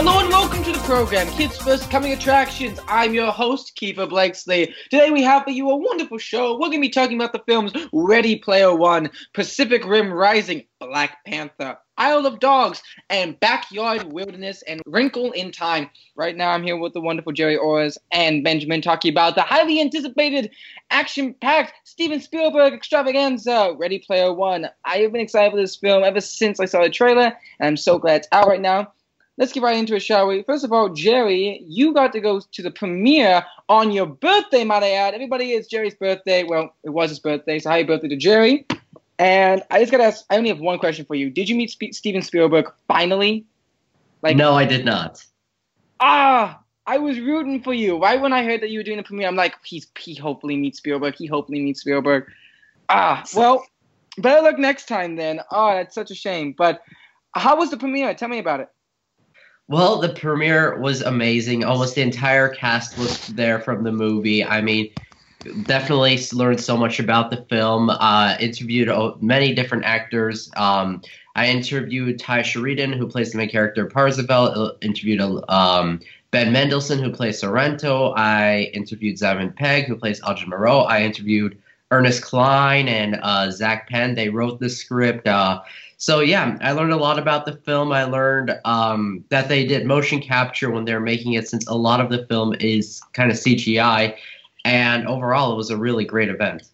Hello and welcome to the program, Kids First Coming Attractions. I'm your host, Keefer Blakesley. Today we have for you a wonderful show. We're going to be talking about the films Ready Player One, Pacific Rim Rising, Black Panther, Isle of Dogs, and Backyard Wilderness and Wrinkle in Time. Right now I'm here with the wonderful Gerry Orrs and Benjamin talking about the highly anticipated, action-packed Steven Spielberg extravaganza, Ready Player One. I have been excited for this film ever since I saw the trailer, and I'm so glad it's out right now let's get right into it, shall we? First of all, Gerry, you got to go to the premiere on your birthday, might I add. Everybody, it's Gerry's birthday. Well, it was his birthday, so happy birthday to Gerry. And I just got to ask, I only have one question for you. Did you meet Sp- Steven Spielberg finally? Like, no, I did not. Ah, I was rooting for you. Right when I heard that you were doing the premiere, I'm like, he's he hopefully meets Spielberg. He hopefully meets Spielberg. Ah, well, better luck next time then. Oh, that's such a shame. But how was the premiere? Tell me about it. Well, the premiere was amazing. Almost the entire cast was there from the movie. I mean, definitely learned so much about the film. Uh, interviewed many different actors. Um, I interviewed Tye Sheridan, who plays the main character Parzival. Interviewed um, Ben Mendelsohn, who plays Sorrento. I interviewed Simon Pegg, who plays Morrow. I interviewed Ernest Cline and uh, Zak Penn. They wrote the script. Uh, so yeah, I learned a lot about the film. I learned um, that they did motion capture when they were making it, since a lot of the film is kind of CGI. And overall, it was a really great event.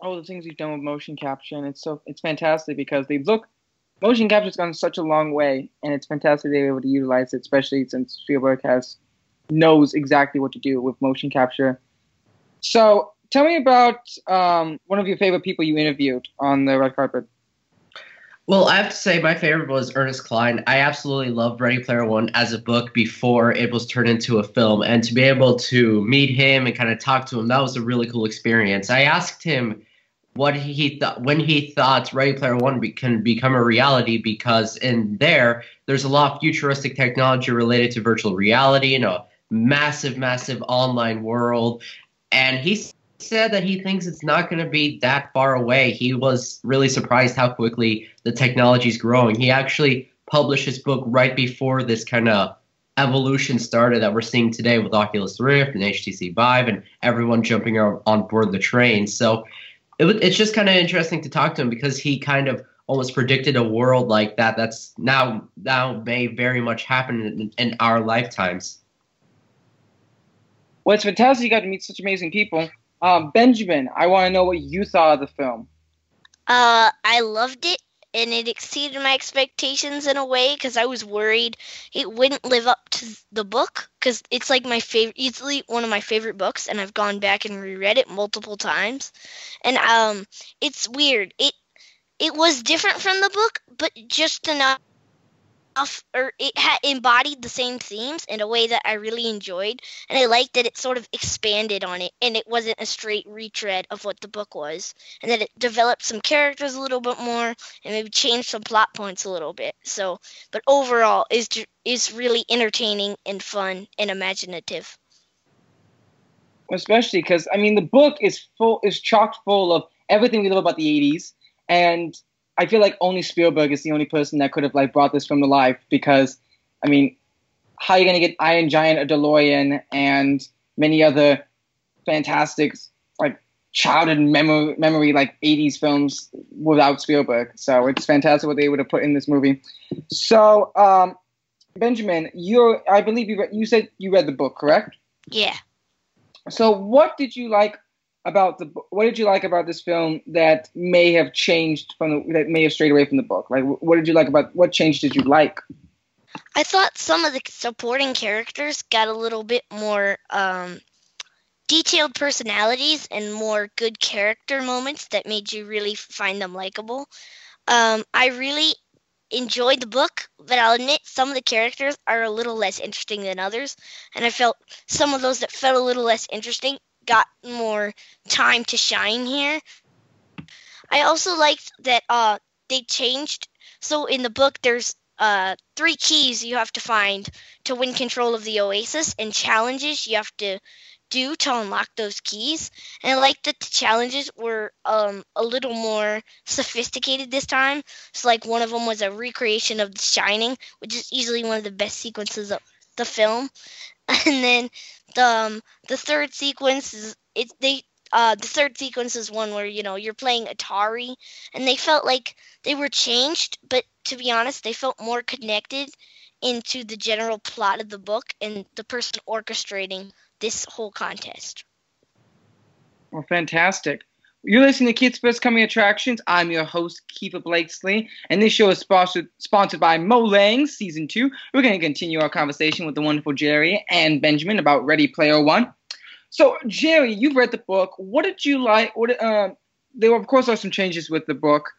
All the things you've done with motion capture, and it's so it's fantastic because they look. Motion capture's gone such a long way, and it's fantastic they're able to utilize it, especially since Spielberg has knows exactly what to do with motion capture. So, tell me about um, one of your favorite people you interviewed on the red carpet. Well, I have to say my favorite was Ernest Cline. I absolutely loved Ready Player One as a book before it was turned into a film, and to be able to meet him and kind of talk to him, that was a really cool experience. I asked him what he thought when he thought Ready Player One be- can become a reality because in there there's a lot of futuristic technology related to virtual reality and a massive, massive online world, and he's said that he thinks it's not going to be that far away. He was really surprised how quickly the technology is growing. He actually published his book right before this kind of evolution started that we're seeing today with Oculus Rift and HTC Vive and everyone jumping on board the train. So it, it's just kind of interesting to talk to him because he kind of almost predicted a world like that that's now now may very much happen in, in our lifetimes. Well, it's fantastic you got to meet such amazing people. Um, Benjamin, I want to know what you thought of the film. Uh, I loved it, and it exceeded my expectations in a way because I was worried it wouldn't live up to the book because it's like my favorite, easily one of my favorite books, and I've gone back and reread it multiple times, and um, it's weird. It it was different from the book, but just enough or it had embodied the same themes in a way that I really enjoyed, and I liked that it sort of expanded on it, and it wasn't a straight retread of what the book was, and that it developed some characters a little bit more, and maybe changed some plot points a little bit. So, but overall, is is really entertaining and fun and imaginative. Especially because I mean, the book is full is chock full of everything we love about the '80s, and I feel like only Spielberg is the only person that could have like brought this film to life because, I mean, how are you gonna get Iron Giant, a DeLorean, and many other fantastic like childhood memory, memory like 80s films without Spielberg. So it's fantastic what they would have put in this movie. So, um, Benjamin, you're—I believe you you said you read the book, correct? Yeah. So what did you like about the what did you like about this film that may have changed from the, that may have strayed away from the book? Like, what did you like about what change did you like? I thought some of the supporting characters got a little bit more um, detailed personalities and more good character moments that made you really find them likable. Um, I really enjoyed the book, but I'll admit some of the characters are a little less interesting than others, and I felt some of those that felt a little less interesting got more time to shine here. I also liked that uh, they changed. So in the book, there's uh, three keys you have to find to win control of the Oasis, and challenges you have to do to unlock those keys. And I like that the challenges were um, a little more sophisticated this time. So, like, one of them was a recreation of The Shining, which is easily one of the best sequences of the film. And then the um, the third sequence is it they uh, the third sequence is one where you know you're playing Atari, and they felt like they were changed, but to be honest, they felt more connected into the general plot of the book and the person orchestrating this whole contest. Well, fantastic. You're listening to Kids First Coming Attractions. I'm your host, Keefer Blakesley, and this show is sponsored sponsored by Molang Season 2. We're going to continue our conversation with the wonderful Gerry and Benjamin about Ready Player One. So, Jerry, you've read the book. What did you like? What uh, there, were, of course, are some changes with the book,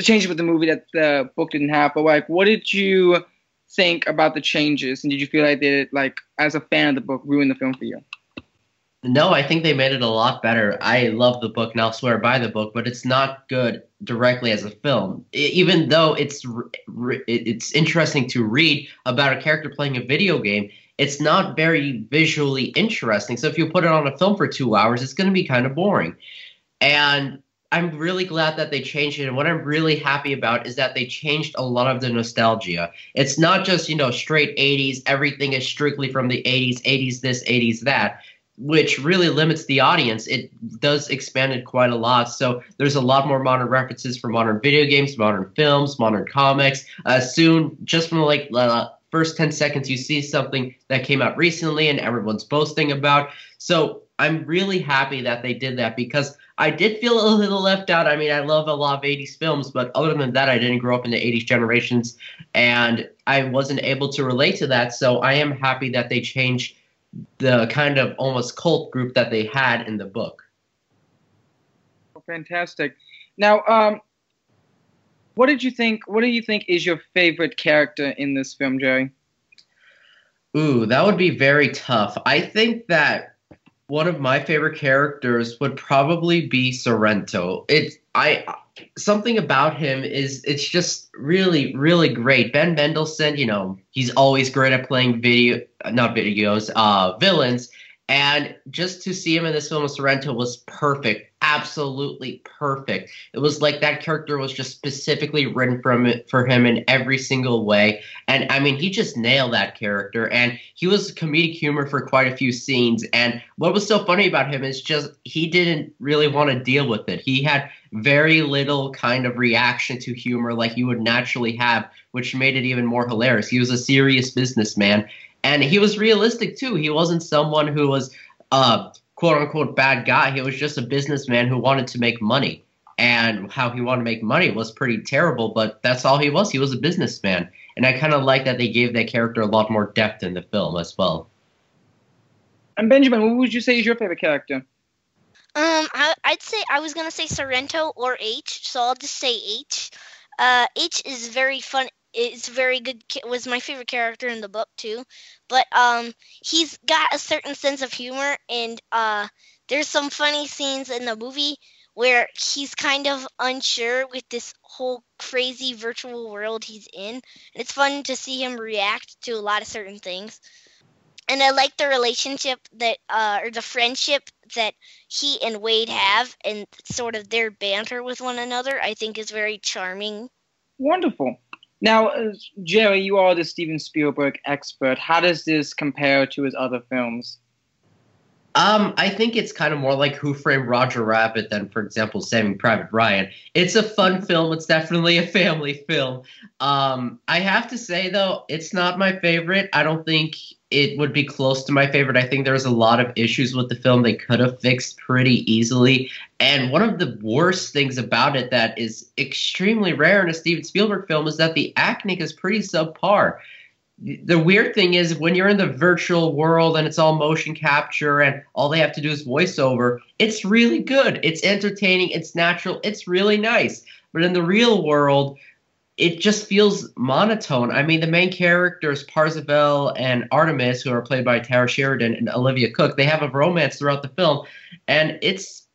changes with the movie that the book didn't have. But like, what did you think about the changes, and did you feel like they, like, as a fan of the book, ruined the film for you? No, I think they made it a lot better. I love the book and I'll swear by the book, but it's not good directly as a film. even though it's it's interesting to read about a character playing a video game, it's not very visually interesting. So if you put it on a film for 2 hours, it's going to be kind of boring. And I'm really glad that they changed it. And what I'm really happy about is that they changed a lot of the nostalgia. It's not just, you know, straight 80s, everything is strictly from the 80s, 80s this, 80s that which really limits the audience. It does expand it quite a lot. So there's a lot more modern references for modern video games, modern films, modern comics. Uh, soon, just from like uh, first 10 seconds, you see something that came out recently and everyone's boasting about. So I'm really happy that they did that because I did feel a little left out. I mean, I love a lot of 80s films, but other than that, I didn't grow up in the 80s generations and I wasn't able to relate to that. So I am happy that they changed the kind of almost cult group that they had in the book. Oh, fantastic. Now, um, what did you think? What do you think is your favorite character in this film, Gerry? Ooh, that would be very tough. I think that one of my favorite characters would probably be Sorrento. It's I something about him is it's just really really great. Ben Mendelsohn, you know, he's always great at playing video not videos, uh villains and just to see him in this film with Sorrento was perfect, absolutely perfect. It was like that character was just specifically written from it for him in every single way. And I mean, he just nailed that character, and he was comedic humor for quite a few scenes. And what was so funny about him is just he didn't really want to deal with it. He had very little kind of reaction to humor like you would naturally have, which made it even more hilarious. He was a serious businessman and he was realistic too. He wasn't someone who was a quote unquote bad guy. He was just a businessman who wanted to make money. And how he wanted to make money was pretty terrible, but that's all he was. He was a businessman. And I kind of like that they gave that character a lot more depth in the film as well. And Benjamin, what would you say is your favorite character? Um, I, would say I was gonna say Sorrento or H, so I'll just say H. Uh, H is very fun is very good was my favorite character in the book too. But um he's got a certain sense of humor and uh there's some funny scenes in the movie where he's kind of unsure with this whole crazy virtual world he's in. And it's fun to see him react to a lot of certain things. And i like the relationship that uh or the friendship that he and wade have and sort of their banter with one another i think is very charming. Wonderful now, uh, Gerry, you are the Steven Spielberg expert. How does this compare to his other films? Um, I think it's kind of more like Who Framed Roger Rabbit than, for example, Saving Private Ryan. It's a fun film. It's definitely a family film. Um, I have to say though, it's not my favorite. I don't think it would be close to my favorite. I think there's a lot of issues with the film they could have fixed pretty easily. And one of the worst things about it that is extremely rare in a Steven Spielberg film is that the acting is pretty subpar. The weird thing is when you're in the virtual world and it's all motion capture and all they have to do is voiceover, it's really good. It's entertaining, it's natural, it's really nice. But in the real world, it just feels monotone. I mean, the main characters, Parzival and Artemis, who are played by Tara Sheridan and Olivia Cooke, they have a romance throughout the film, and it's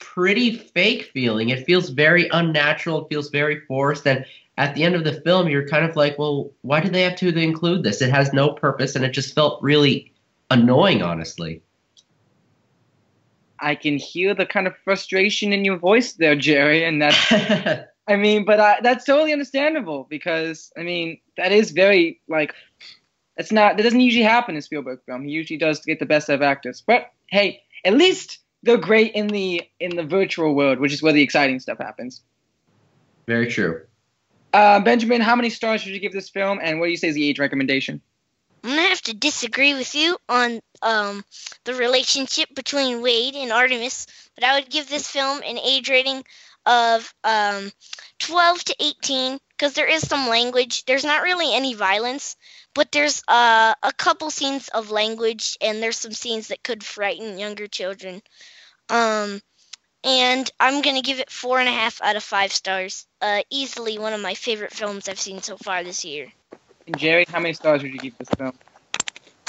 pretty fake feeling. It feels very unnatural. It feels very forced. And at the end of the film, you're kind of like, well, why do they have to include this? It has no purpose, and it just felt really annoying, honestly. I can hear the kind of frustration in your voice there, Gerry, and that's. I mean, but I, that's totally understandable because I mean that is very like it's not that doesn't usually happen in Spielberg film. He usually does get the best of actors. But hey, at least they're great in the in the virtual world, which is where the exciting stuff happens. Very true. Uh, Benjamin, how many stars would you give this film, and what do you say is the age recommendation? I'm gonna have to disagree with you on um, the relationship between Wade and Artemis, but I would give this film an age rating of um, 12 to 18 because there is some language. There's not really any violence, but there's uh, a couple scenes of language, and there's some scenes that could frighten younger children. Um, and I'm gonna give it four and a half out of five stars. Uh, easily one of my favorite films I've seen so far this year. And Gerry, how many stars would you give this film?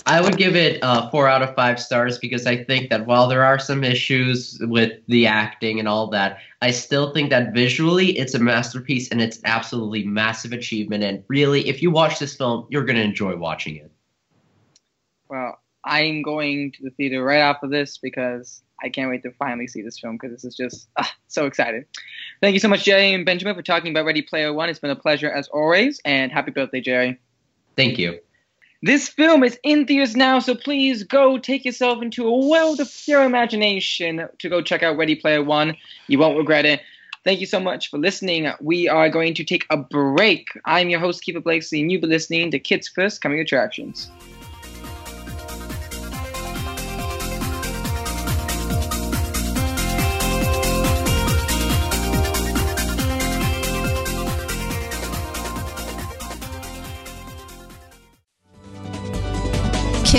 I would give it uh, four out of five stars because I think that while there are some issues with the acting and all that, I still think that visually it's a masterpiece and it's absolutely massive achievement. And really, if you watch this film, you're going to enjoy watching it. Well, I'm going to the theater right after this because I can't wait to finally see this film because this is just uh, so excited. Thank you so much, Gerry and Benjamin, for talking about Ready Player One. It's been a pleasure as always, and happy birthday, Gerry. Thank you. This film is in theaters now, so please go take yourself into a world of pure imagination to go check out Ready Player One. You won't regret it. Thank you so much for listening. We are going to take a break. I'm your host, Keefer Blakesley, and you've been listening to Kids First Coming Attractions.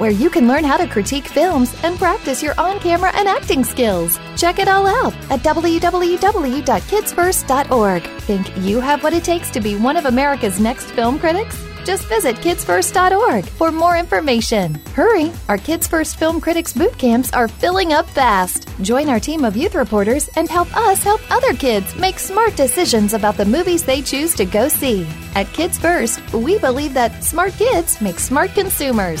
where you can learn how to critique films and practice your on camera and acting skills. Check it all out at www.kidsfirst.org. Think you have what it takes to be one of America's next film critics? Just visit kidsfirst.org for more information. Hurry! Our Kids First Film Critics boot camps are filling up fast. Join our team of youth reporters and help us help other kids make smart decisions about the movies they choose to go see. At Kids First, we believe that smart kids make smart consumers.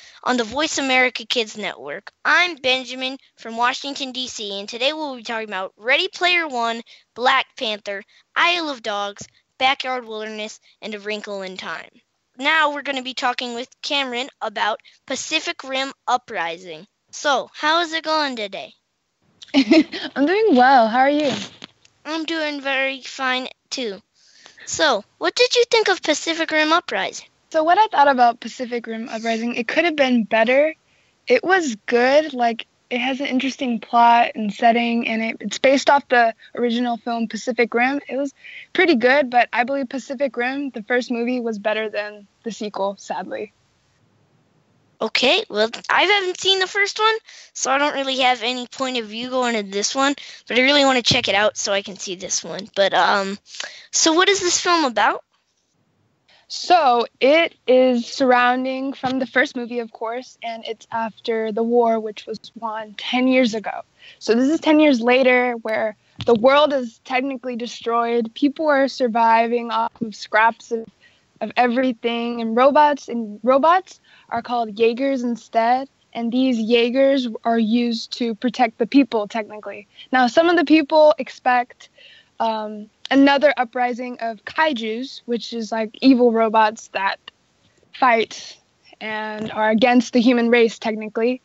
on the Voice America Kids Network. I'm Benjamin from Washington, D.C., and today we'll be talking about Ready Player One, Black Panther, Isle of Dogs, Backyard Wilderness, and A Wrinkle in Time. Now we're going to be talking with Kamryn about Pacific Rim Uprising. So, how is it going today? I'm doing well. How are you? I'm doing very fine too. So, what did you think of Pacific Rim Uprising? So, what I thought about Pacific Rim Uprising, it could have been better. It was good. Like, it has an interesting plot and setting, and it, it's based off the original film Pacific Rim. It was pretty good, but I believe Pacific Rim, the first movie, was better than the sequel, sadly. Okay, well, I haven't seen the first one, so I don't really have any point of view going into this one, but I really want to check it out so I can see this one. But, um, so what is this film about? So it is surrounding from the first movie, of course, and it's after the war, which was won 10 years ago. So this is 10 years later where the world is technically destroyed. People are surviving off of scraps of of everything. And robots and robots are called Jaegers instead. And these Jaegers are used to protect the people, technically. Now, some of the people expect um, another uprising of kaijus, which is like evil robots that fight and are against the human race, technically.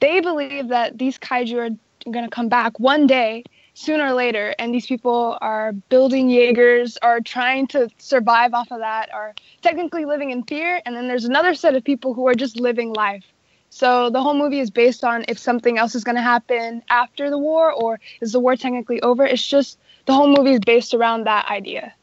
They believe that these kaiju are going to come back one day sooner or later and these people are building jaegers are trying to survive off of that are technically living in fear and then there's another set of people who are just living life so the whole movie is based on if something else is going to happen after the war or is the war technically over it's just the whole movie is based around that idea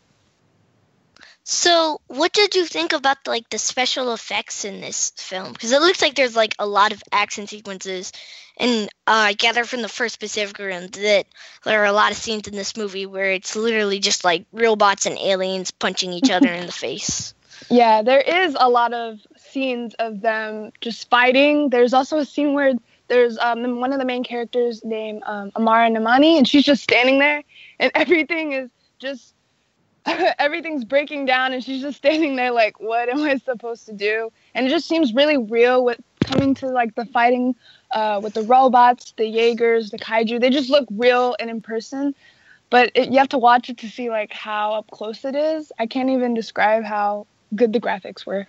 so, what did you think about like the special effects in this film? Because it looks like there's like a lot of action sequences, and uh, I gather from the first Pacific Rim that there are a lot of scenes in this movie where it's literally just like robots and aliens punching each other in the face. Yeah, there is a lot of scenes of them just fighting. There's also a scene where there's um, one of the main characters named um, Amara Namani, and she's just standing there, and everything is just everything's breaking down and she's just standing there like what am i supposed to do? And it just seems really real with coming to like the fighting uh, with the robots the jaegers the kaiju. They just look real and in person but it, you have to watch it to see like how up close it is. I can't even describe how good the graphics were.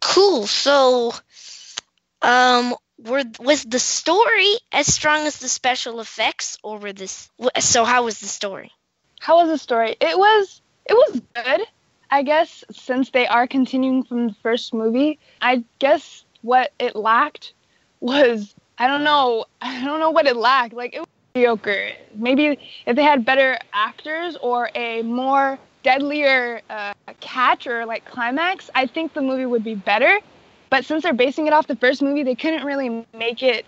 Cool. So um were was the story as strong as the special effects or were this so how was the story how was the story? It was it was good. I guess since they are continuing from the first movie, I guess what it lacked was I don't know I don't know what it lacked. Like it was mediocre. Maybe if they had better actors or a more deadlier uh, catch or like climax, I think the movie would be better. But since they're basing it off the first movie, they couldn't really make it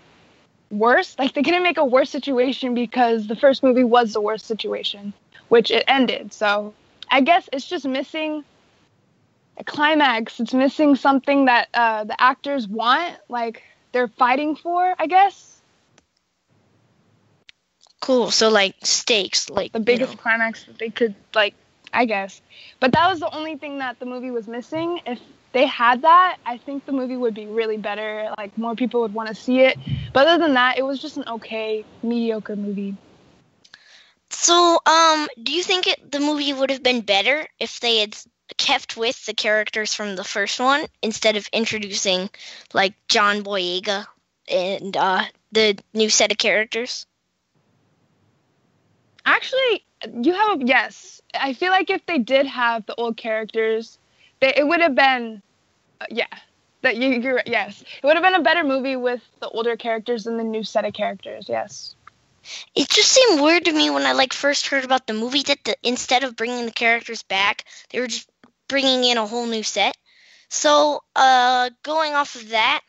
worse. Like they couldn't make a worse situation because the first movie was the worst situation which it ended. So I guess it's just missing a climax. It's missing something that uh, the actors want, like they're fighting for, I guess. Cool. So like stakes, like the biggest you know. climax that they could like, I guess. But that was the only thing that the movie was missing. If they had that, I think the movie would be really better. Like more people would want to see it. But other than that, it was just an okay, mediocre movie. So, um, do you think it, the movie would have been better if they had kept with the characters from the first one instead of introducing like John Boyega and uh, the new set of characters? Actually, you have yes. I feel like if they did have the old characters, it would have been, uh, yeah. That you, you're yes, it would have been a better movie with the older characters and the new set of characters. Yes. It just seemed weird to me when I like first heard about the movie that the, instead of bringing the characters back, they were just bringing in a whole new set. So, uh, going off of that,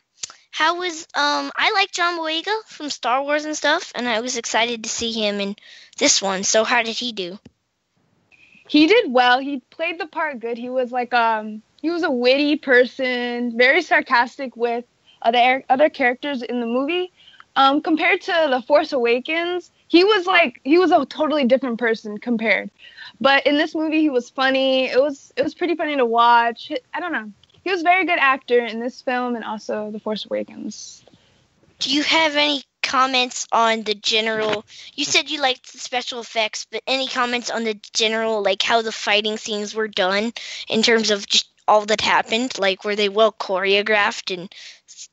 how was um I like John Boyega from Star Wars and stuff, and I was excited to see him in this one. So, how did he do? He did well. He played the part good. He was like um he was a witty person, very sarcastic with other other characters in the movie um, compared to the Force Awakens, he was like he was a totally different person compared. But in this movie, he was funny. It was it was pretty funny to watch. I don't know. He was a very good actor in this film and also The Force Awakens. Do you have any comments on the general? You said you liked the special effects, but any comments on the general, like how the fighting scenes were done in terms of just all that happened? Like, were they well choreographed and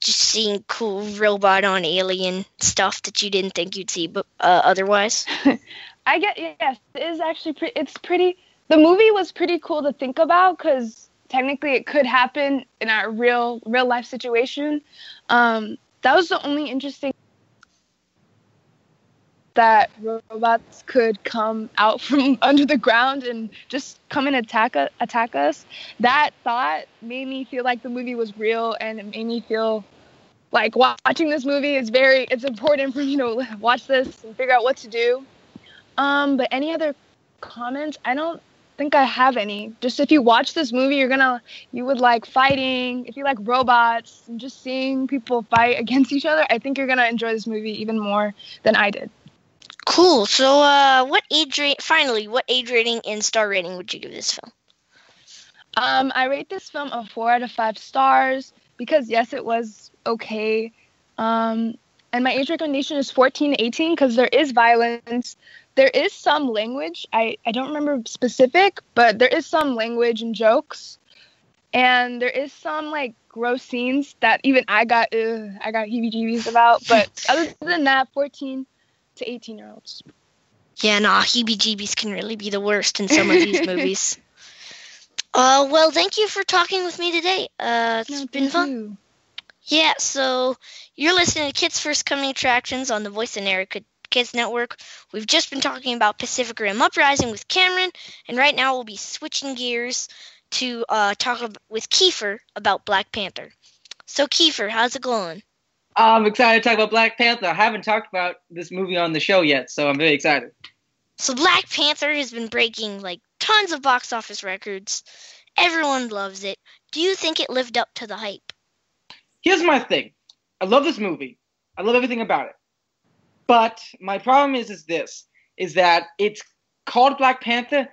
just seeing cool robot on alien stuff that you didn't think you'd see, but uh, otherwise. I get yes, it is actually pretty. It's pretty. The movie was pretty cool to think about because technically it could happen in our real real life situation. Um, that was the only interesting that robots could come out from under the ground and just come and attack attack us. That thought made me feel like the movie was real, and it made me feel like watching this movie is very. It's important for me to watch this and figure out what to do. Um, but any other comments? I don't think I have any. Just if you watch this movie, you're gonna you would like fighting. If you like robots and just seeing people fight against each other, I think you're gonna enjoy this movie even more than I did. Cool. So, uh, what age rate? Finally, what age rating and star rating would you give this film? Um, I rate this film a four out of five stars because yes, it was okay. Um, and my age recommendation is 14 to 18 because there is violence. There is some language. I, I don't remember specific, but there is some language and jokes. And there is some like gross scenes that even I got ugh, I got heebie-jeebies about. But other than that, 14 to 18 year olds. Yeah, nah, heebie-jeebies can really be the worst in some of these movies. Uh, well, thank you for talking with me today. Uh, it's No, been fun. you. Yeah, so you're listening to Kids First Coming Attractions on the Voice America Kids Network. We've just been talking about Pacific Rim Uprising with Kamryn, and right now we'll be switching gears to uh, talk ab- with Keefer about Black Panther. So, Keefer, how's it going? I'm excited to talk about Black Panther. I haven't talked about this movie on the show yet, so I'm very excited. So, Black Panther has been breaking like tons of box office records. Everyone loves it. Do you think it lived up to the hype? Here's my thing. I love this movie. I love everything about it. But my problem is is this is that it's called Black Panther.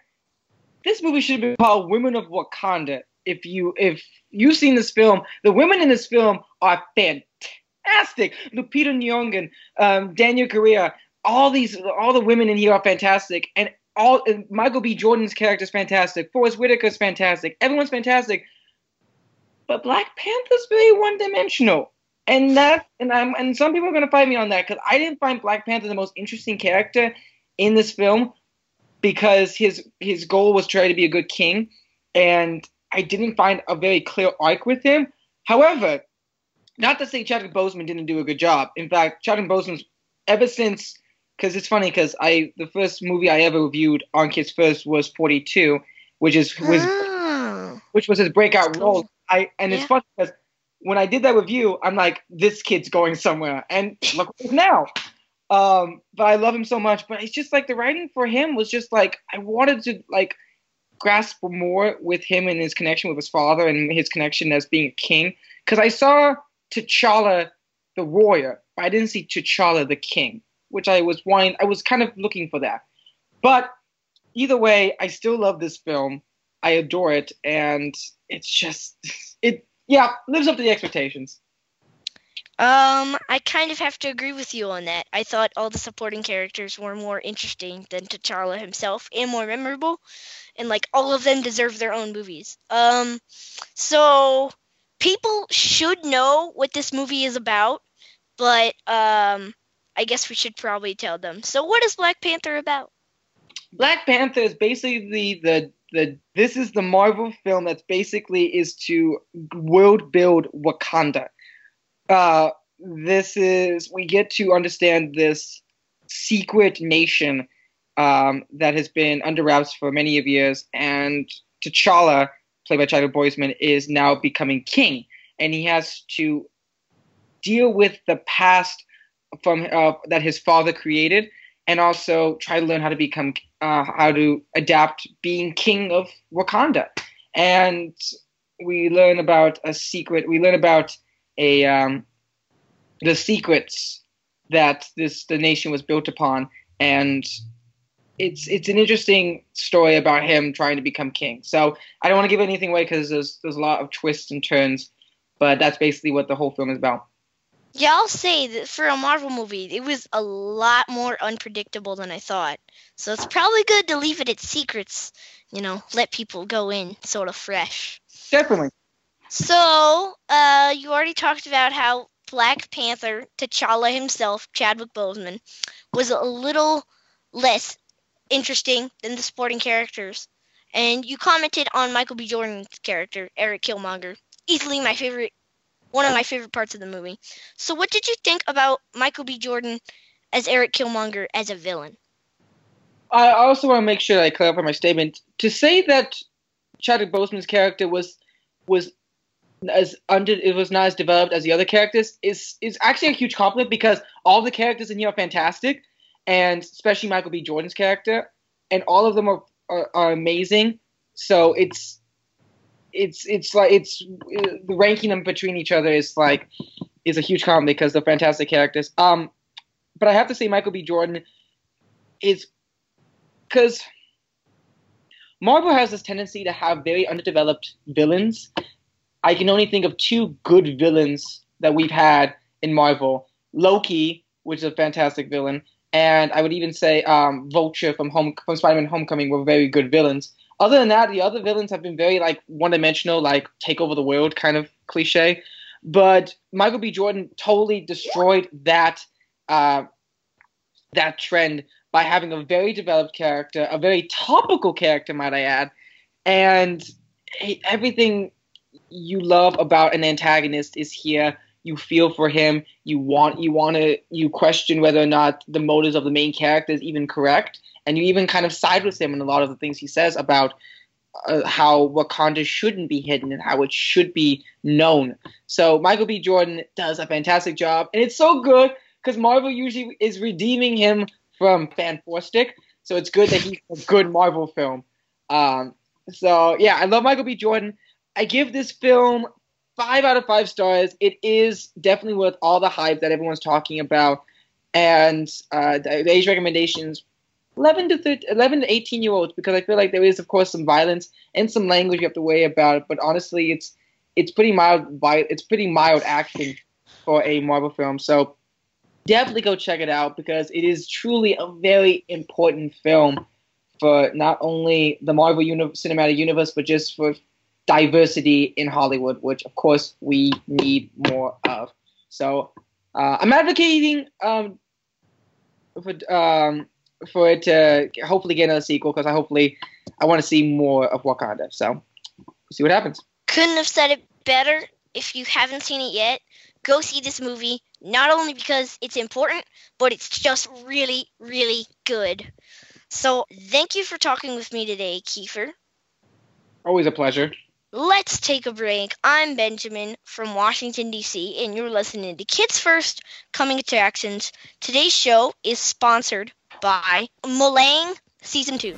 This movie should have been called Women of Wakanda. If you if you've seen this film, the women in this film are fantastic. Lupita Nyong'o, um, Danai Gurira, all these all the women in here are fantastic, and all and Michael B. Jordan's character is fantastic. Forest Whitaker's fantastic. Everyone's fantastic. But Black Panther's very one dimensional. And that and I'm and some people are gonna fight me on that because I didn't find Black Panther the most interesting character in this film because his his goal was to try to be a good king, and I didn't find a very clear arc with him. However, not to say Chadwick Boseman didn't do a good job. In fact, Chadwick Boseman's ever since because it's funny because I the first movie I ever reviewed on Kids First was 42, which is was Oh. which was his breakout cool. role. I and it's funny because when I did that review, I'm like, this kid's going somewhere, and look now. Um, but I love him so much. But it's just like the writing for him was just like I wanted to like grasp more with him and his connection with his father and his connection as being a king. Because I saw T'Challa the warrior, but I didn't see T'Challa the king, which I was wanting. I was kind of looking for that. But either way, I still love this film. I adore it, and it's just it. Yeah, lives up to the expectations. Um, I kind of have to agree with you on that. I thought all the supporting characters were more interesting than T'Challa himself and more memorable, and like all of them deserve their own movies. Um, so people should know what this movie is about, but um, I guess we should probably tell them. So, what is Black Panther about? Black Panther is basically the the this is the Marvel film that's basically is to world build Wakanda. Uh, this is we get to understand this secret nation um, that has been under wraps for many of years, and T'Challa, played by Chadwick Boseman, is now becoming king, and he has to deal with the past from uh, that his father created, and also try to learn how to become uh, how to adapt being king of Wakanda. And we learn about a secret. We learn about a um, the secrets that this the nation was built upon, and it's it's an interesting story about him trying to become king. So I don't want to give anything away because there's there's a lot of twists and turns, but that's basically what the whole film is about. Yeah, I'll say that for a Marvel movie, it was a lot more unpredictable than I thought. So it's probably good to leave it at secrets, you know, let people go in sort of fresh. Definitely. So, uh, you already talked about how Black Panther, T'Challa himself, Chadwick Boseman, was a little less interesting than the supporting characters. And you commented on Michael B. Jordan's character, Eric Killmonger. Easily my favorite, one of my favorite parts of the movie. So, what did you think about Michael B. Jordan as Eric Killmonger as a villain? I also want to make sure that I clarify my statement. To say that Chadwick Boseman's character was was as under it was not as developed as the other characters is is actually a huge compliment because all the characters in here are fantastic, and especially Michael B. Jordan's character, and all of them are are, are amazing. So it's it's it's like it's the ranking them between each other is like is a huge compliment because they're fantastic characters. Um, but I have to say Michael B. Jordan is because Marvel has this tendency to have very underdeveloped villains. I can only think of two good villains that we've had in Marvel Loki, which is a fantastic villain, and I would even say um, Vulture from Home from Spider-Man: Homecoming were very good villains. Other than that, the other villains have been very like one-dimensional, like take over the world kind of cliche. But Michael B. Jordan totally destroyed that uh, that trend by having a very developed character, a very topical character, might I add, and everything you love about an antagonist is here you feel for him you want you want to you question whether or not the motives of the main character is even correct and you even kind of side with him in a lot of the things he says about uh, how Wakanda shouldn't be hidden and how it should be known. So Michael B. Jordan does a fantastic job, and it's so good because Marvel usually is redeeming him from Fan Stick. So it's good that he's a good Marvel film. Um, so yeah, I love Michael B. Jordan. I give this film five out of five stars. It is definitely worth all the hype that everyone's talking about. And uh, the, age recommendations 11 to 13, 11 to 18 year olds because I feel like there is of course some violence and some language you have to worry about. But honestly, it's it's pretty mild. It's pretty mild action for a Marvel film. So definitely go check it out because it is truly a very important film for not only the Marvel uni- cinematic universe but just for diversity in Hollywood, which of course we need more of. So uh, I'm advocating um, for um, for it to hopefully get another sequel because I hopefully I want to see more of Wakanda. So we'll see what happens. Couldn't have said it better. If you haven't seen it yet, go see this movie. Not only because it's important, but it's just really, really good. So thank you for talking with me today, Keefer. Always a pleasure. Let's take a break. I'm Benjamin from Washington, D.C., and you're listening to Kids First Coming Attractions. Today's show is sponsored by Molang Season 2.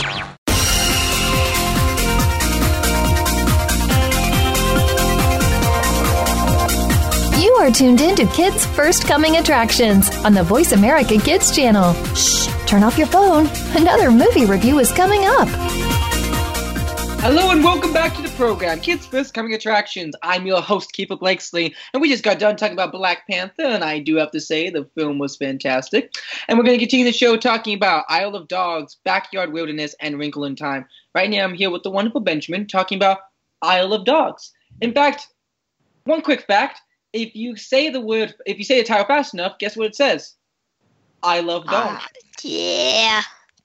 Are tuned in to Kids First Coming Attractions on the Voice America Kids channel. Shh, turn off your phone. Another movie review is coming up. Hello and welcome back to the program, Kids First Coming Attractions. I'm your host, Keefer Blakesley, and we just got done talking about Black Panther, and I do have to say the film was fantastic. And we're going to continue the show talking about Isle of Dogs, Backyard Wilderness, and Wrinkle in Time. Right now, I'm here with the wonderful Benjamin talking about Isle of Dogs. In fact, one quick fact: if you say the word, if you say the title fast enough, guess what it says? I love dogs. Uh, yeah.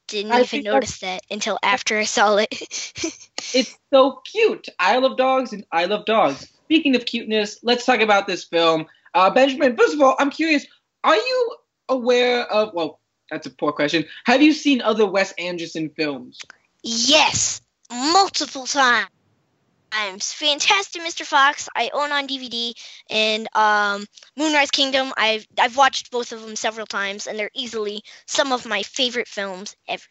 Didn't I even notice that until after I saw it. It's so cute. I love dogs and I love dogs. Speaking of cuteness, let's talk about this film. Uh, Benjamin, first of all, I'm curious. Are you aware of? Well, that's a poor question. Have you seen other Wes Anderson films? yes, multiple times. I'm fantastic Mr. Fox, I own on DVD, and um, Moonrise Kingdom, I've I've watched both of them several times, and they're easily some of my favorite films ever.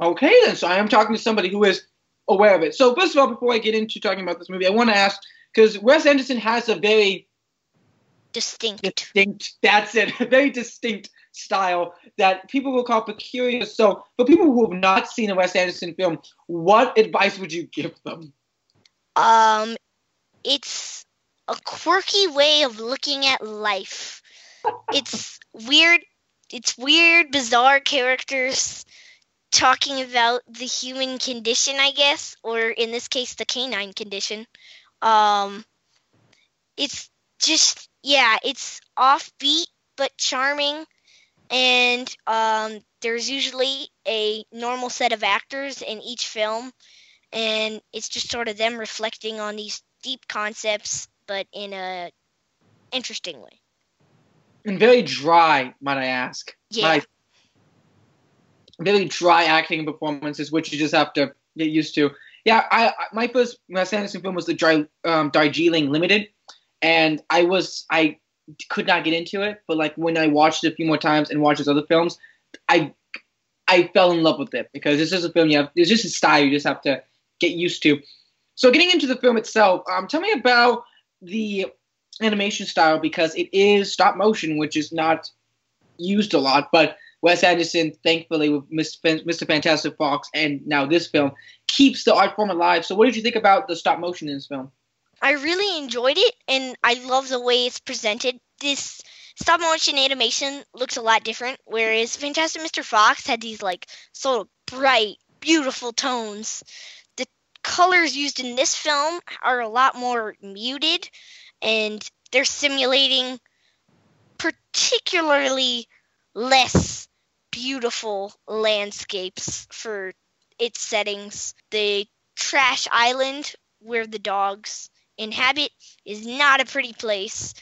Okay, then. So I am talking to somebody who is aware of it. So first of all, before I get into talking about this movie, I want to ask because Wes Anderson has a very Distinct. distinct. That's it. A very distinct style that people will call peculiar. So for people who have not seen a Wes Anderson film, what advice would you give them? Um, it's a quirky way of looking at life. It's weird. It's weird, bizarre characters talking about the human condition, I guess, or in this case, the canine condition. Um, it's just yeah, it's offbeat but charming, and um, there's usually a normal set of actors in each film, and it's just sort of them reflecting on these deep concepts, but in a interesting way. And very dry, might I ask. Yeah. Very dry acting performances, which you just have to get used to. Yeah, I, my first Wes Anderson film was the Dar- um, Darjeeling Limited, and I was I could not get into it, but like when I watched it a few more times and watched his other films, I I fell in love with it because this is a film you have. It's just a style you just have to get used to. So getting into the film itself, um, tell me about the animation style because it is stop motion, which is not used a lot, but Wes Anderson, thankfully, with Mr. Mr. Fantastic Fox and now this film, keeps the art form alive. So, what did you think about the stop motion in this film? I really enjoyed it, and I love the way it's presented. This stop motion animation looks a lot different, whereas Fantastic Mr. Fox had these like sort of bright, beautiful tones. The colors used in this film are a lot more muted, and they're simulating particularly less beautiful landscapes for its settings. The trash island where the dogs inhabit is not a pretty place.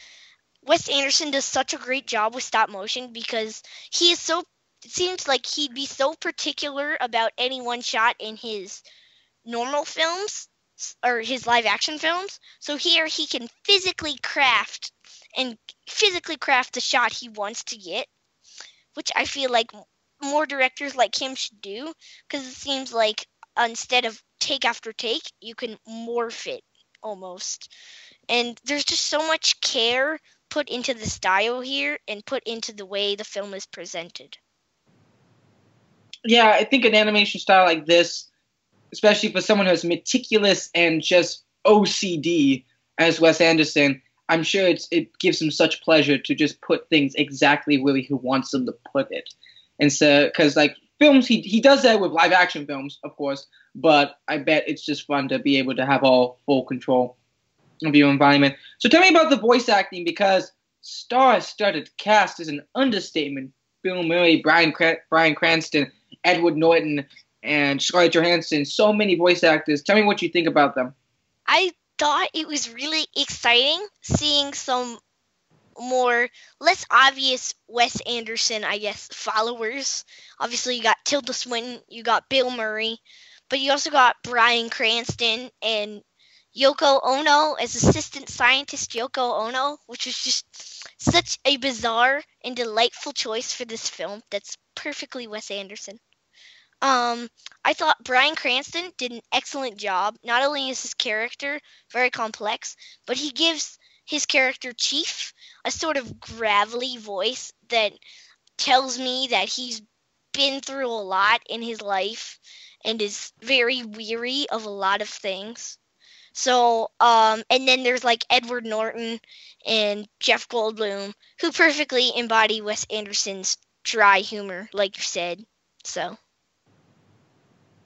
Wes Anderson does such a great job with stop motion because he is so it seems like he'd be so particular about any one shot in his normal films or his live action films. So here he can physically craft and physically craft the shot he wants to get, which I feel like more directors like him should do because it seems like instead of take after take, you can morph it almost. And there's just so much care put into the style here and put into the way the film is presented. Yeah, I think an animation style like this, especially for someone who's meticulous and just OCD as Wes Anderson, I'm sure it gives him such pleasure to just put things exactly where he wants them to put it. And so, because like films, he, he does that with live action films, of course, but I bet it's just fun to be able to have all full control of your environment. So tell me about the voice acting because star-studded cast is an understatement. Bill Murray, Bryan Bryan Cranston, Edward Norton, and Scarlett Johansson. So many voice actors. Tell me what you think about them. I thought it was really exciting seeing some more less obvious Wes Anderson, I guess, followers. Obviously, you got Tilda Swinton, you got Bill Murray, but you also got Bryan Cranston and Yoko Ono as assistant scientist Yoko Ono, which was just such a bizarre and delightful choice for this film. That's perfectly Wes Anderson. Um, I thought Bryan Cranston did an excellent job. Not only is his character very complex, but he gives his character Chief a sort of gravelly voice that tells me that he's been through a lot in his life and is very weary of a lot of things. So, um, and then there's like Edward Norton and Jeff Goldblum, who perfectly embody Wes Anderson's dry humor, like you said. So,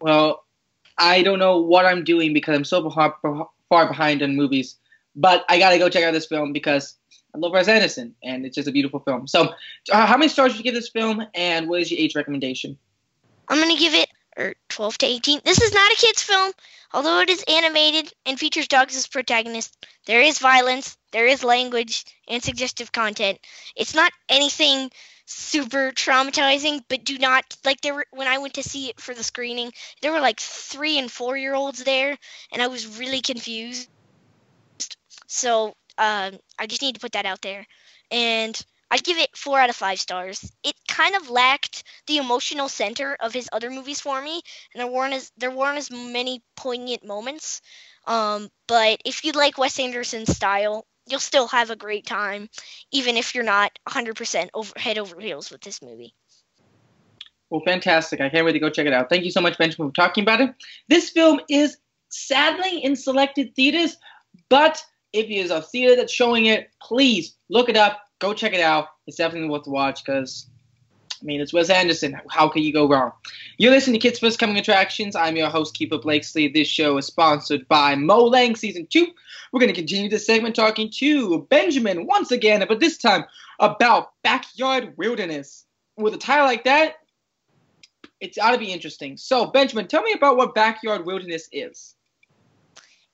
Well, I don't know what I'm doing because I'm so far, far behind on movies, but I gotta go check out this film because I love Wes Anderson and it's just a beautiful film. So, uh, how many stars would you give this film, and what is your age recommendation? I'm gonna give it er, 12 to 18. This is not a kids' film, although it is animated and features dogs as protagonists. There is violence, there is language, and suggestive content. It's not anything super traumatizing, but do not like there were when I went to see it for the screening, there were like three and four year olds there, and I was really confused. So um, I just need to put that out there. And I'd give it four out of five stars. It kind of lacked the emotional center of his other movies for me, and there weren't as there weren't as many poignant moments. Um, but if you like Wes Anderson's style, you'll still have a great time, even if you're not 100% over, head over heels with this movie. Well, fantastic. I can't wait to go check it out. Thank you so much, Benjamin, for talking about it. This film is sadly in selected theaters, but if there's a theater that's showing it, please look it up. Go check it out. It's definitely worth the watch because, I mean, it's Wes Anderson. How can you go wrong? You're listening to Kids First Coming Attractions. I'm your host, Keefer Blakesley. This show is sponsored by Molang Season 2. We're going to continue this segment talking to Benjamin once again, but this time about backyard wilderness. With a title like that, it's ought to be interesting. So, Benjamin, tell me about what Backyard Wilderness is.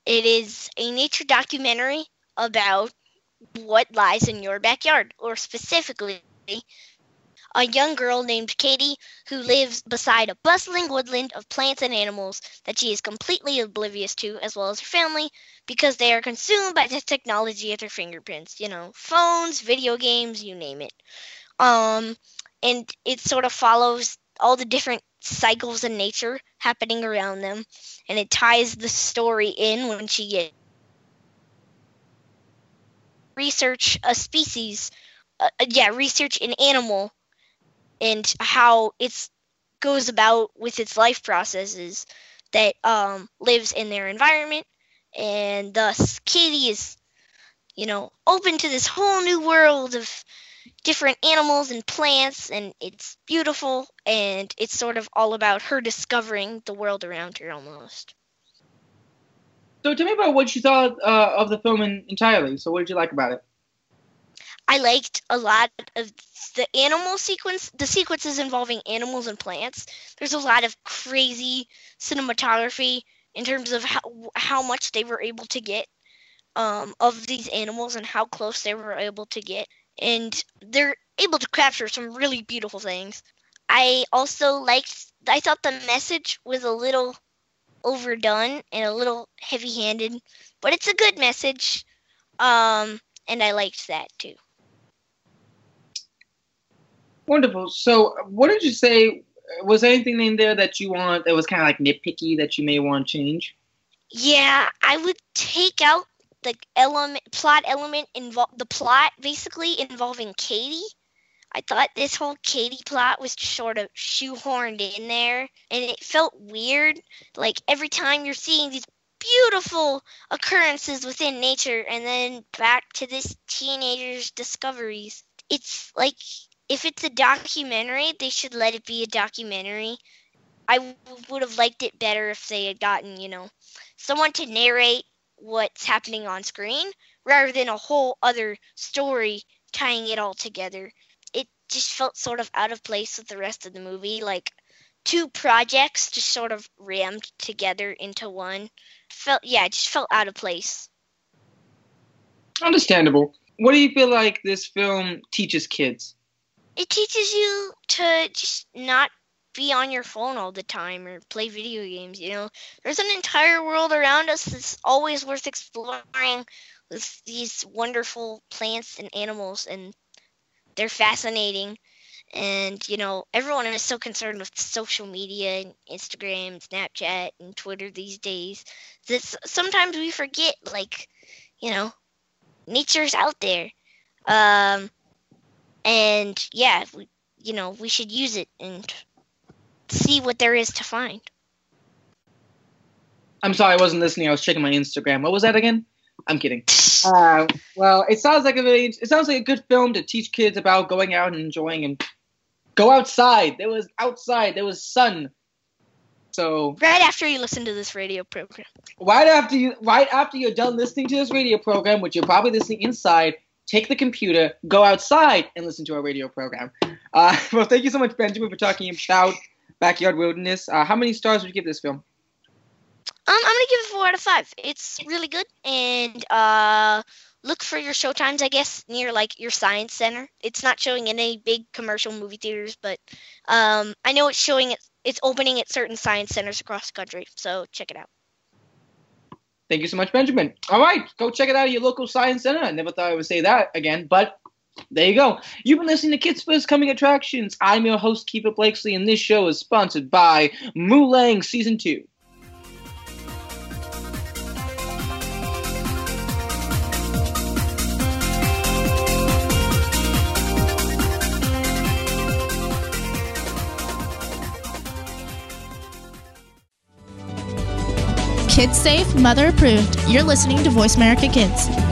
It is a nature documentary about what lies in your backyard, or specifically, a young girl named Katie who lives beside a bustling woodland of plants and animals that she is completely oblivious to, as well as her family, because they are consumed by the technology at their fingerprints. You know, phones, video games, you name it. Um, and it sort of follows all the different cycles in nature happening around them, and it ties the story in when she gets research a species, uh, yeah, research an animal, and how it goes about with its life processes that um, lives in their environment, and thus Katie is, you know, open to this whole new world of different animals and plants, and it's beautiful, and it's sort of all about her discovering the world around her almost. So tell me about what you thought uh, of the film in, entirely. So what did you like about it? I liked a lot of the animal sequence, the sequences involving animals and plants. There's a lot of crazy cinematography in terms of how how much they were able to get um, of these animals and how close they were able to get and they're able to capture some really beautiful things. I also liked I thought the message was a little overdone and a little heavy-handed, but it's a good message. Um and I liked that too. Wonderful. So, what did you say? Was anything in there that you want that was kind of like nitpicky that you may want to change? Yeah, I would take out the element plot element involve the plot basically involving Katie. I thought this whole Katie plot was just sort of shoehorned in there, and it felt weird. Like every time you're seeing these beautiful occurrences within nature, and then back to this teenager's discoveries. It's like if it's a documentary, they should let it be a documentary. I would have liked it better if they had gotten, you know, someone to narrate what's happening on screen rather than a whole other story tying it all together. It just felt sort of out of place with the rest of the movie. Like two projects just sort of rammed together into one. Felt yeah, it just felt out of place. Understandable. What do you feel like this film teaches kids? It teaches you to just not be on your phone all the time or play video games, you know. There's an entire world around us that's always worth exploring with these wonderful plants and animals and they're fascinating. And you know, everyone is so concerned with social media and Instagram, Snapchat, and Twitter these days that sometimes we forget, like, you know, nature's out there. Um, and yeah, we, you know, we should use it and see what there is to find. I'm sorry, I wasn't listening. I was checking my Instagram. What was that again? I'm kidding. Uh, well, it sounds like a really, it sounds like a good film to teach kids about going out and enjoying and go outside. There was outside. There was sun. So right after you listen to this radio program. Right after you, right after you're done listening to this radio program, which you're probably listening inside, take the computer, go outside, and listen to our radio program. Uh, well, thank you so much, Benjamin, for talking about Backyard Wilderness. Uh, how many stars would you give this film? Um, I'm gonna give it four out of five. It's really good, and uh, look for your show times, I guess, near like your science center. It's not showing in any big commercial movie theaters, but um, I know it's showing it. It's opening at certain science centers across the country, so check it out. Thank you so much, Benjamin. All right, go check it out at your local science center. I never thought I would say that again, but There you go. You've been listening to Kids First Coming Attractions. I'm your host, Keefer Blakesley, and this show is sponsored by Molang Season 2. Kids safe, mother approved. You're listening to Voice America Kids.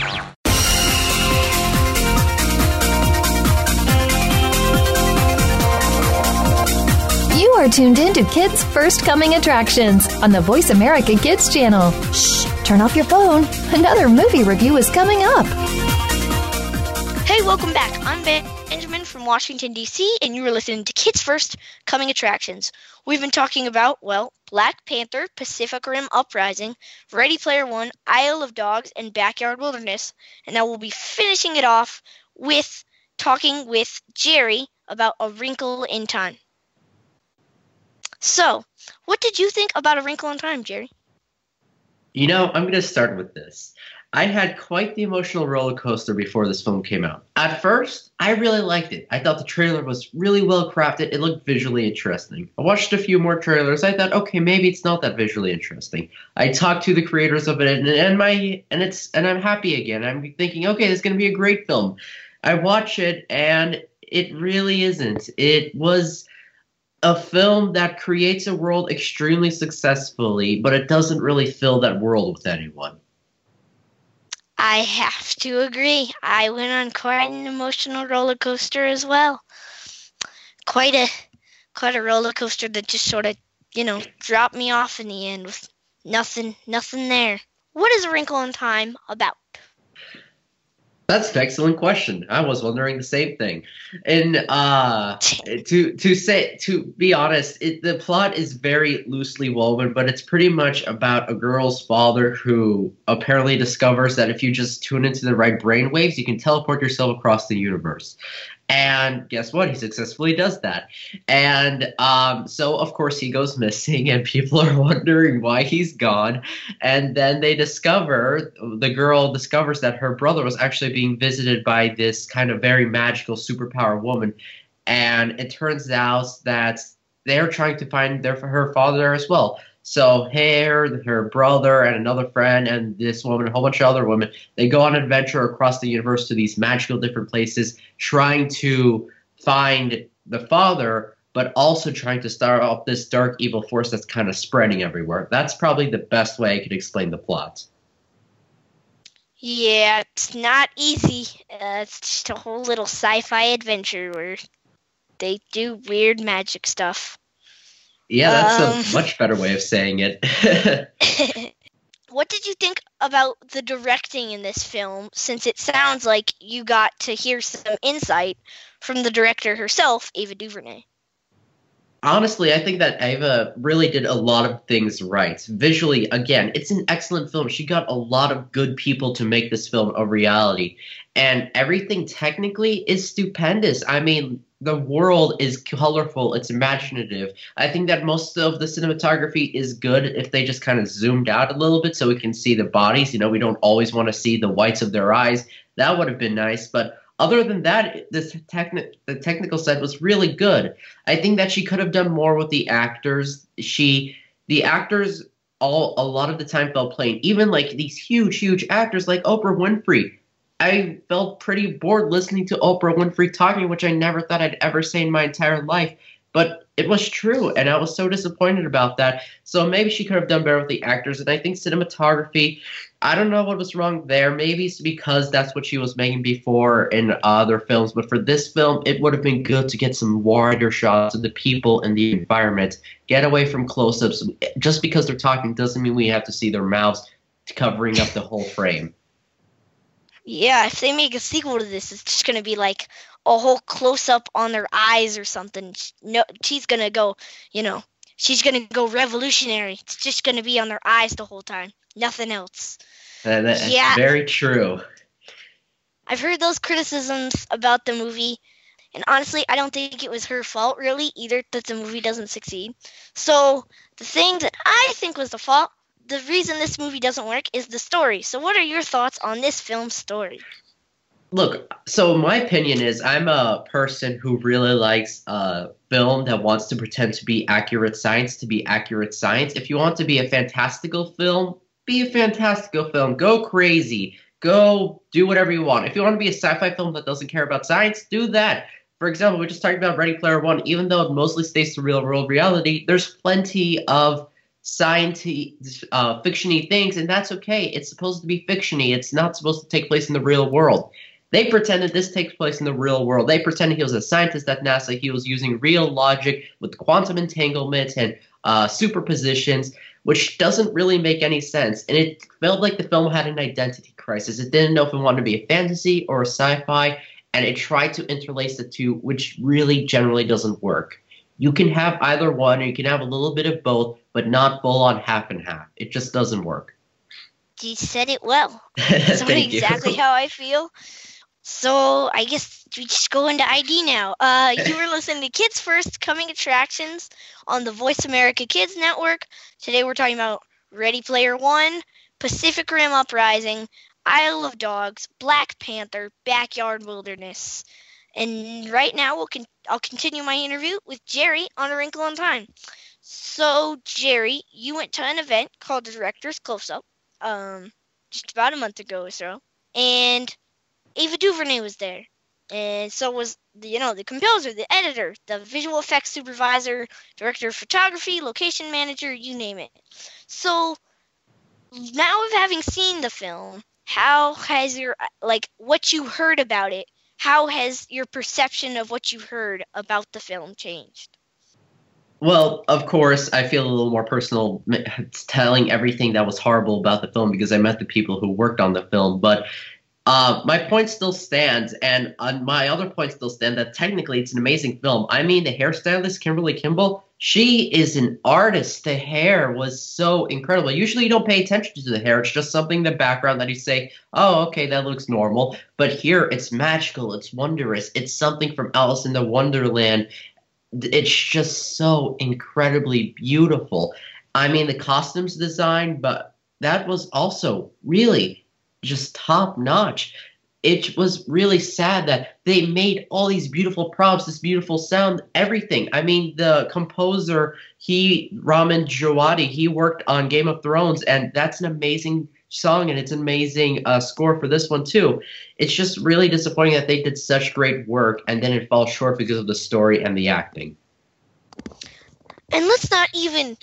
Are tuned in to Kids First Coming Attractions on the Voice America Kids channel. Shh, turn off your phone. Another movie review is coming up. Hey, welcome back. I'm Benjamin from Washington, D.C., and you are listening to Kids First Coming Attractions. We've been talking about, well, Black Panther, Pacific Rim Uprising, Ready Player One, Isle of Dogs, and Backyard Wilderness, and now we'll be finishing it off with talking with Gerry about A Wrinkle in Time. So, what did you think about A Wrinkle in Time, Gerry? You know, I'm going to start with this. I had quite the emotional roller coaster before this film came out. At first, I really liked it. I thought the trailer was really well crafted. It looked visually interesting. I watched a few more trailers. I thought, okay, maybe it's not that visually interesting. I talked to the creators of it, and, and my and it's and I'm happy again. I'm thinking, okay, this is going to be a great film. I watch it, and it really isn't. It was a film that creates a world extremely successfully, but it doesn't really fill that world with anyone. I have to agree. I went on quite an emotional roller coaster as well. Quite a quite a roller coaster that just sort of, you know, dropped me off in the end with nothing nothing there. What is A Wrinkle in Time about? That's an excellent question. I was wondering the same thing. And uh, to to say to be honest, it, the plot is very loosely woven, but it's pretty much about a girl's father who apparently discovers that if you just tune into the right brain waves, you can teleport yourself across the universe. And guess what? He successfully does that. And um, so, of course, he goes missing, and people are wondering why he's gone. And then they discover the girl discovers that her brother was actually being visited by this kind of very magical superpower woman. And it turns out that they're trying to find their her father as well. So her, her brother, and another friend, and this woman, a whole bunch of other women, they go on an adventure across the universe to these magical different places, trying to find the father, but also trying to start off this dark evil force that's kind of spreading everywhere. That's probably the best way I could explain the plot. Yeah, it's not easy. Uh, it's just a whole little sci-fi adventure where they do weird magic stuff. Yeah, that's Um. a much better way of saying it. what did you think about the directing in this film since it sounds like you got to hear some insight from the director herself, Ava DuVernay? Honestly, I think that Ava really did a lot of things right. Visually, again, it's an excellent film. She got a lot of good people to make this film a reality. And everything technically is stupendous. I mean, the world is colorful, it's imaginative. I think that most of the cinematography is good if they just kind of zoomed out a little bit so we can see the bodies. You know, we don't always want to see the whites of their eyes. That would have been nice. But other than that, this techni- the technical side was really good. I think that she could have done more with the actors. She, the actors, all a lot of the time felt plain. Even like these huge, huge actors like Oprah Winfrey. I felt pretty bored listening to Oprah Winfrey talking, which I never thought I'd ever say in my entire life. But it was true, and I was so disappointed about that. So maybe she could have done better with the actors. And I think cinematography, I don't know what was wrong there. Maybe it's because that's what she was making before in other films. But for this film, it would have been good to get some wider shots of the people and the environment. Get away from close ups. Just because they're talking doesn't mean we have to see their mouths covering up the whole frame. Yeah, if they make a sequel to this, it's just gonna be like a whole close up on their eyes or something. No, she's gonna go, you know, she's gonna go revolutionary. It's just gonna be on their eyes the whole time, nothing else. And that's Yeah. very true. I've heard those criticisms about the movie, and honestly, I don't think it was her fault really either that the movie doesn't succeed. So the thing that I think was the fault, the reason this movie doesn't work is the story. So what are your thoughts on this film's story? Look, so my opinion is I'm a person who really likes uh, film that wants to pretend to be accurate science to be accurate science. If you want to be a fantastical film, be a fantastical film. Go crazy. Go do whatever you want. If you want to be a sci-fi film that doesn't care about science, do that. For example, we just talked about Ready Player One. Even though it mostly stays to real world reality, there's plenty of science uh, fictiony things, and that's okay. It's supposed to be fictiony. It's not supposed to take place in the real world. They pretended this takes place in the real world. They pretended he was a scientist at NASA. He was using real logic with quantum entanglement and uh, superpositions, which doesn't really make any sense. And it felt like the film had an identity crisis. It didn't know if it wanted to be a fantasy or a sci fi, and it tried to interlace the two, which really generally doesn't work. You can have either one, or you can have a little bit of both, but not full on half and half. It just doesn't work. You said it well. That's exactly how I feel. So I guess we just go into ID now. Uh, you were listening to Kids First Coming Attractions on the Voice America Kids Network. Today we're talking about Ready Player One, Pacific Rim Uprising, Isle of Dogs, Black Panther, Backyard Wilderness. And right now we'll con- I'll continue my interview with Gerry on A Wrinkle in Time. So Gerry, you went to an event called the Director's Close Up, um, just about a month ago or so, and Ava DuVernay was there, and so was the you know the composer, the editor, the visual effects supervisor, director of photography, location manager, you name it. So now of having seen the film, how has your like what you heard about it? How has your perception of what you heard about the film changed? Well, of course, I feel a little more personal telling everything that was horrible about the film because I met the people who worked on the film. But uh, my point still stands, and on my other point still stands that technically it's an amazing film. I mean, the hairstylist Kimberly Kimball, she is an artist. The hair was so incredible. Usually, you don't pay attention to the hair; it's just something in the background that you say, "Oh, okay, that looks normal." But here, it's magical. It's wondrous. It's something from Alice in the Wonderland it's just so incredibly beautiful. I mean, the costumes design, but that was also really just top notch. It was really sad that they made all these beautiful props, this beautiful sound, everything. I mean, the composer, he Ramin Djawadi, he worked on Game of Thrones, and that's an amazing song and it's an amazing uh, score for this one too. It's just really disappointing that they did such great work and then it falls short because of the story and the acting. And let's not even.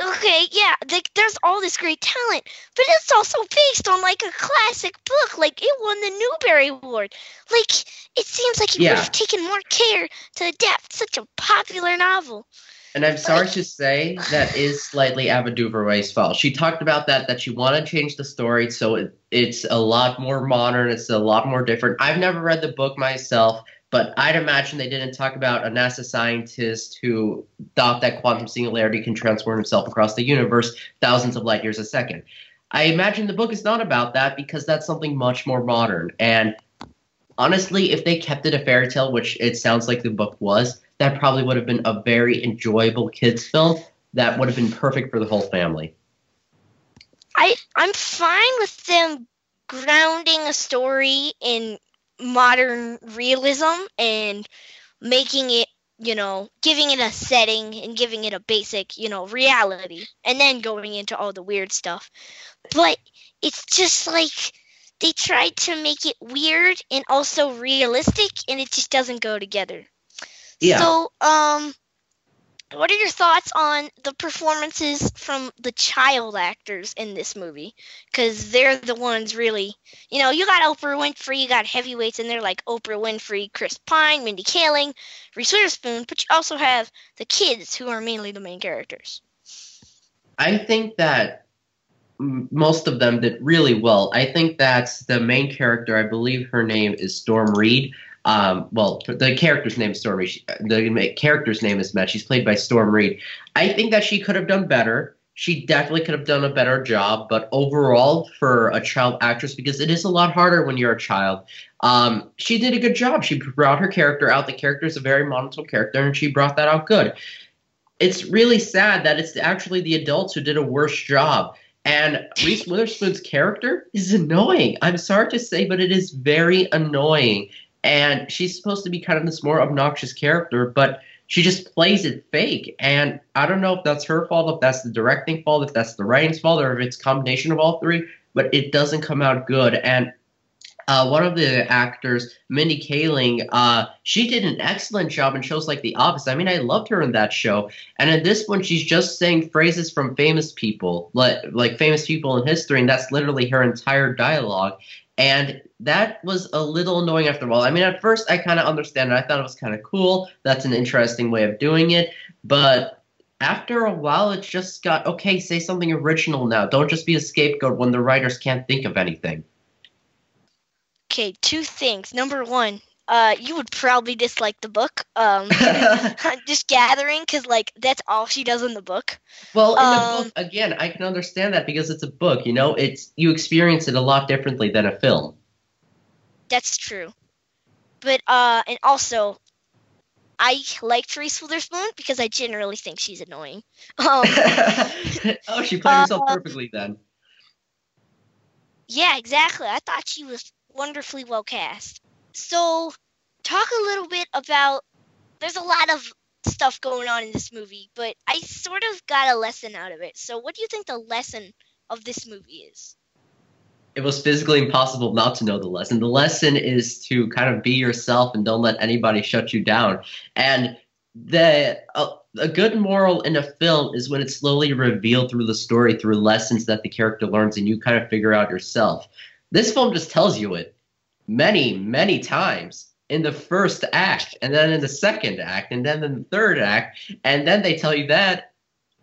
Okay, yeah, like there's all this great talent, but it's also based on like a classic book. Like it won the Newbery Award. Like it seems like you Yeah. would have taken more care to adapt such a popular novel. And I'm sorry to say that is slightly Ava DuVernay's fault. She talked about that that she wanted to change the story so it, it's a lot more modern, it's a lot more different. I've never read the book myself, but I'd imagine they didn't talk about a NASA scientist who thought that quantum singularity can transform himself across the universe thousands of light years a second. I imagine the book is not about that because that's something much more modern. And honestly, if they kept it a fairy tale, which it sounds like the book was, that probably would have been a very enjoyable kids film that would have been perfect for the whole family. I I'm fine with them grounding a story in modern realism and making it you know, giving it a setting and giving it a basic, you know, reality, and then going into all the weird stuff. But it's just like they tried to make it weird and also realistic, and it just doesn't go together. Yeah. So, um, what are your thoughts on the performances from the child actors in this movie? Because they're the ones really, you know, you got Oprah Winfrey, you got heavyweights in there like Oprah Winfrey, Chris Pine, Mindy Kaling, Reese Witherspoon, but you also have the kids who are mainly the main characters. I think that most of them did really well. I think that's the main character. I believe her name is Storm Reed. Um, well, the character's name is Storm Reed. She- The character's name is Matt. She's played by Storm Reed. I think that she could have done better. She definitely could have done a better job, but overall, for a child actress, because it is a lot harder when you're a child, um, she did a good job. She brought her character out. The character is a very monotone character, and she brought that out good. It's really sad that it's actually the adults who did a worse job. And Reese Witherspoon's character is annoying. I'm sorry to say, but it is very annoying. And she's supposed to be kind of this more obnoxious character, but she just plays it fake. And I don't know if that's her fault, if that's the directing fault, if that's the writing's fault, or if it's combination of all three, but it doesn't come out good. And uh, one of the actors, Mindy Kaling, uh, she did an excellent job in shows like The Office. I mean, I loved her in that show. And in this one, she's just saying phrases from famous people, like, like famous people in history, and that's literally her entire dialogue. And that was a little annoying after a while. I mean, at first, I kind of understand it. I thought it was kind of cool. That's an interesting way of doing it. But after a while, it just got okay, say something original now. Don't just be a scapegoat when the writers can't think of anything. Okay, two things. Number one, uh, you would probably dislike the book. Um, just gathering, because like that's all she does in the book. Well, in Um, the book, again, I can understand that because it's a book. You know, it's you experience it a lot differently than a film. That's true. But uh, and also, I like Reese Witherspoon because I generally think she's annoying. Um, oh, she played herself Uh, perfectly then. yeah, exactly. I thought she was wonderfully well cast. So, talk a little bit about. There's a lot of stuff going on in this movie, but I sort of got a lesson out of it. So, what do you think the lesson of this movie is? It was physically impossible not to know the lesson. The lesson is to kind of be yourself and don't let anybody shut you down. And the a, a good moral in a film is when it's slowly revealed through the story, through lessons that the character learns, and you kind of figure out yourself. This film just tells you it many, many times in the first act, and then in the second act, and then in the third act, and then they tell you that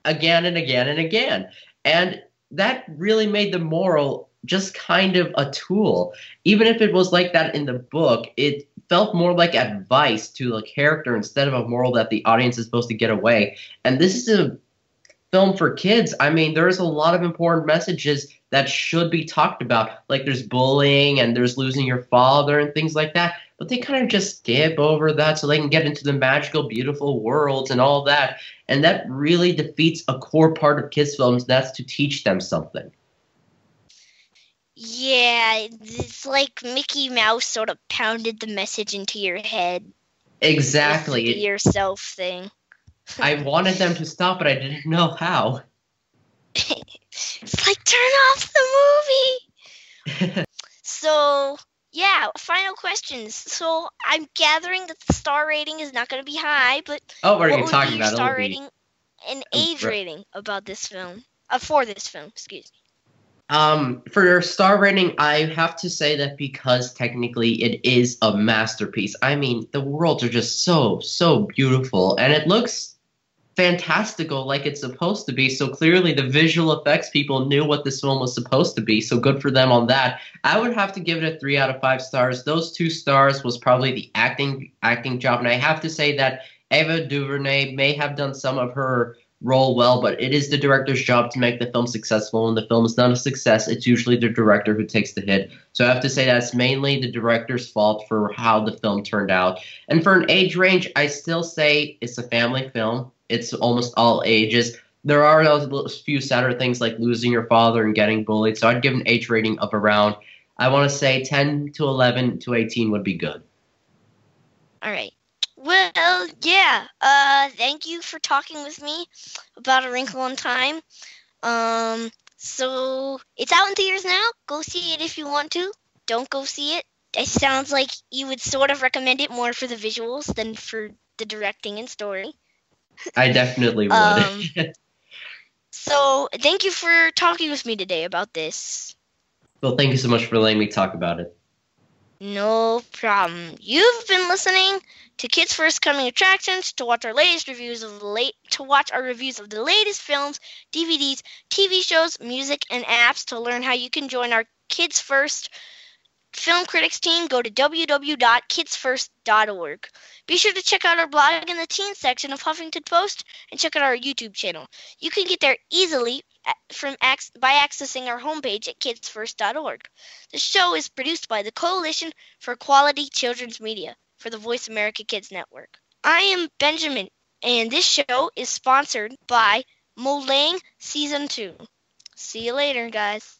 again and again and again. And that really made the moral just kind of a tool. Even if it was like that in the book, it felt more like advice to the character instead of a moral that the audience is supposed to get away. And this is a film for kids. I mean, there's a lot of important messages that should be talked about. Like there's bullying and there's losing your father and things like that. But they kind of just skip over that so they can get into the magical, beautiful worlds and all that. And that really defeats a core part of kids' films. That's to teach them something. Yeah, it's like Mickey Mouse sort of pounded the message into your head. Exactly. Yourself thing. I wanted them to stop, but I didn't know how. It's like turn off the movie. So yeah, final questions. So I'm gathering that the star rating is not going to be high, but oh, what are what talking be your about? star rating and age rating about this film? Uh, for this film, excuse me. Um, for star rating, I have to say that because technically it is a masterpiece. I mean, the worlds are just so, so beautiful, and it looks fantastical like it's supposed to be. So clearly, the visual effects people knew what this film was supposed to be. So good for them on that. I would have to give it a three out of five stars. Those two stars was probably the acting acting job, and I have to say that Ava DuVernay may have done some of her role well, but it is the director's job to make the film successful. And the film is not a success, it's usually the director who takes the hit. So I have to say that's mainly the director's fault for how the film turned out. And for an age range, I still say it's a family film. It's almost all ages. There are those few sadder things like losing your father and getting bullied. So I'd give an age rating of around I want to say 10 to 11 to 18 would be good. All right. Well, yeah. Uh, thank you for talking with me about A Wrinkle in Time. Um, so it's out in theaters now. Go see it if you want to. Don't go see it. It sounds like you would sort of recommend it more for the visuals than for the directing and story. I definitely would. Um, So thank you for talking with me today about this. well, thank you so much for letting me talk about it. No problem. You've been listening to Kids First Coming Attractions to watch our latest reviews of the late to watch our reviews of the latest films, DVDs, TV shows, music, and apps. To learn how you can join our Kids First Film Critics team, go to www.kidsfirst.org. Be sure to check out our blog in the teen section of Huffington Post and check out our YouTube channel. You can get there easily from by accessing our homepage at kidsfirst.org. The show is produced by the Coalition for Quality Children's Media for the Voice America Kids Network. I am Benjamin, and this show is sponsored by Molang Season 2. See you later, guys.